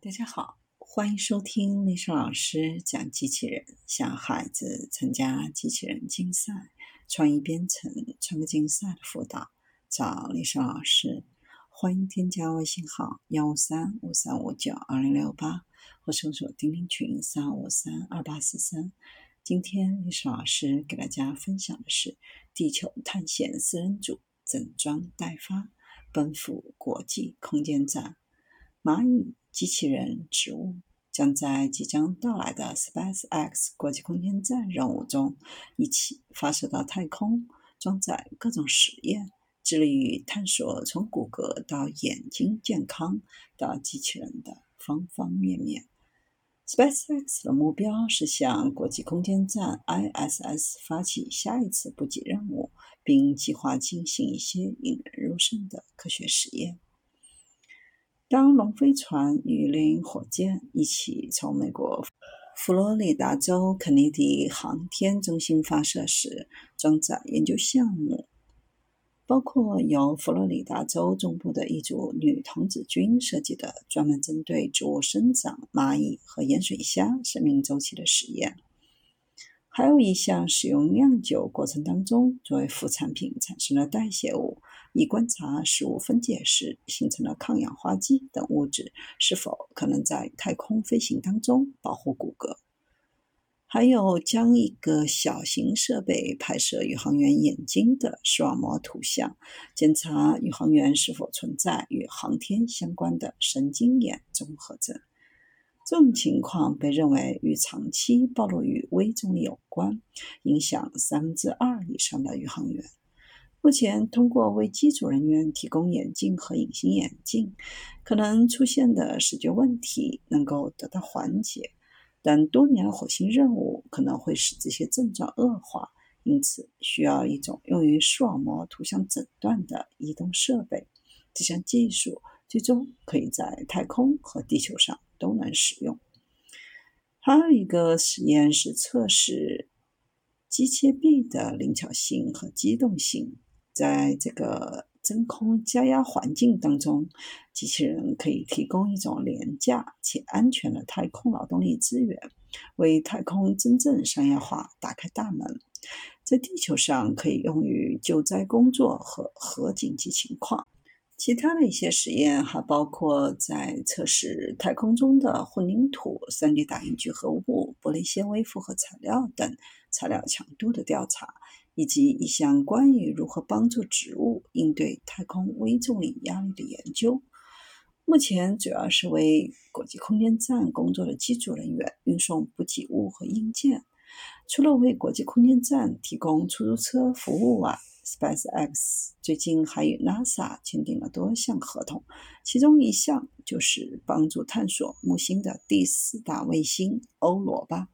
大家好，欢迎收听丽莎老师讲机器人，向孩子参加机器人竞赛、创意编程、创客竞赛的辅导，找丽莎老师。欢迎添加微信号幺五三五三五九二零六八，或搜索钉钉群三五三二八四三。今天丽莎老师给大家分享的是地球探险四人组整装待发，奔赴国际空间站，蚂蚁。机器人、植物将在即将到来的 SpaceX 国际空间站任务中一起发射到太空，装载各种实验，致力于探索从骨骼到眼睛健康到机器人的方方面面。SpaceX 的目标是向国际空间站 ISS 发起下一次补给任务，并计划进行一些引人入胜的科学实验。当龙飞船与猎鹰火箭一起从美国佛罗里达州肯尼迪航天中心发射时，装载研究项目包括由佛罗里达州中部的一组女童子军设计的专门针对植物生长、蚂蚁和盐水虾生命周期的实验。还有一项使用酿酒过程当中作为副产品产生的代谢物，以观察食物分解时形成的抗氧化剂等物质是否可能在太空飞行当中保护骨骼。还有将一个小型设备拍摄宇航员眼睛的视网膜图像，检查宇航员是否存在与航天相关的神经眼综合症。这种情况被认为与长期暴露于微重力有关，影响三分之二以上的宇航员。目前，通过为机组人员提供眼镜和隐形眼镜，可能出现的视觉问题能够得到缓解，但多年的火星任务可能会使这些症状恶化，因此需要一种用于视网膜图像诊断的移动设备。这项技术最终可以在太空和地球上。都能使用。还有一个实验是测试机械臂的灵巧性和机动性。在这个真空加压环境当中，机器人可以提供一种廉价且安全的太空劳动力资源，为太空真正商业化打开大门。在地球上，可以用于救灾工作和核紧急情况。其他的一些实验还包括在测试太空中的混凝土、3D 打印聚合物、玻璃纤维复合材料等材料强度的调查，以及一项关于如何帮助植物应对太空微重力压力的研究。目前主要是为国际空间站工作的机组人员运送补给物和硬件。除了为国际空间站提供出租车服务外，SpaceX 最近还与 NASA 签订了多项合同，其中一项就是帮助探索木星的第四大卫星欧罗巴。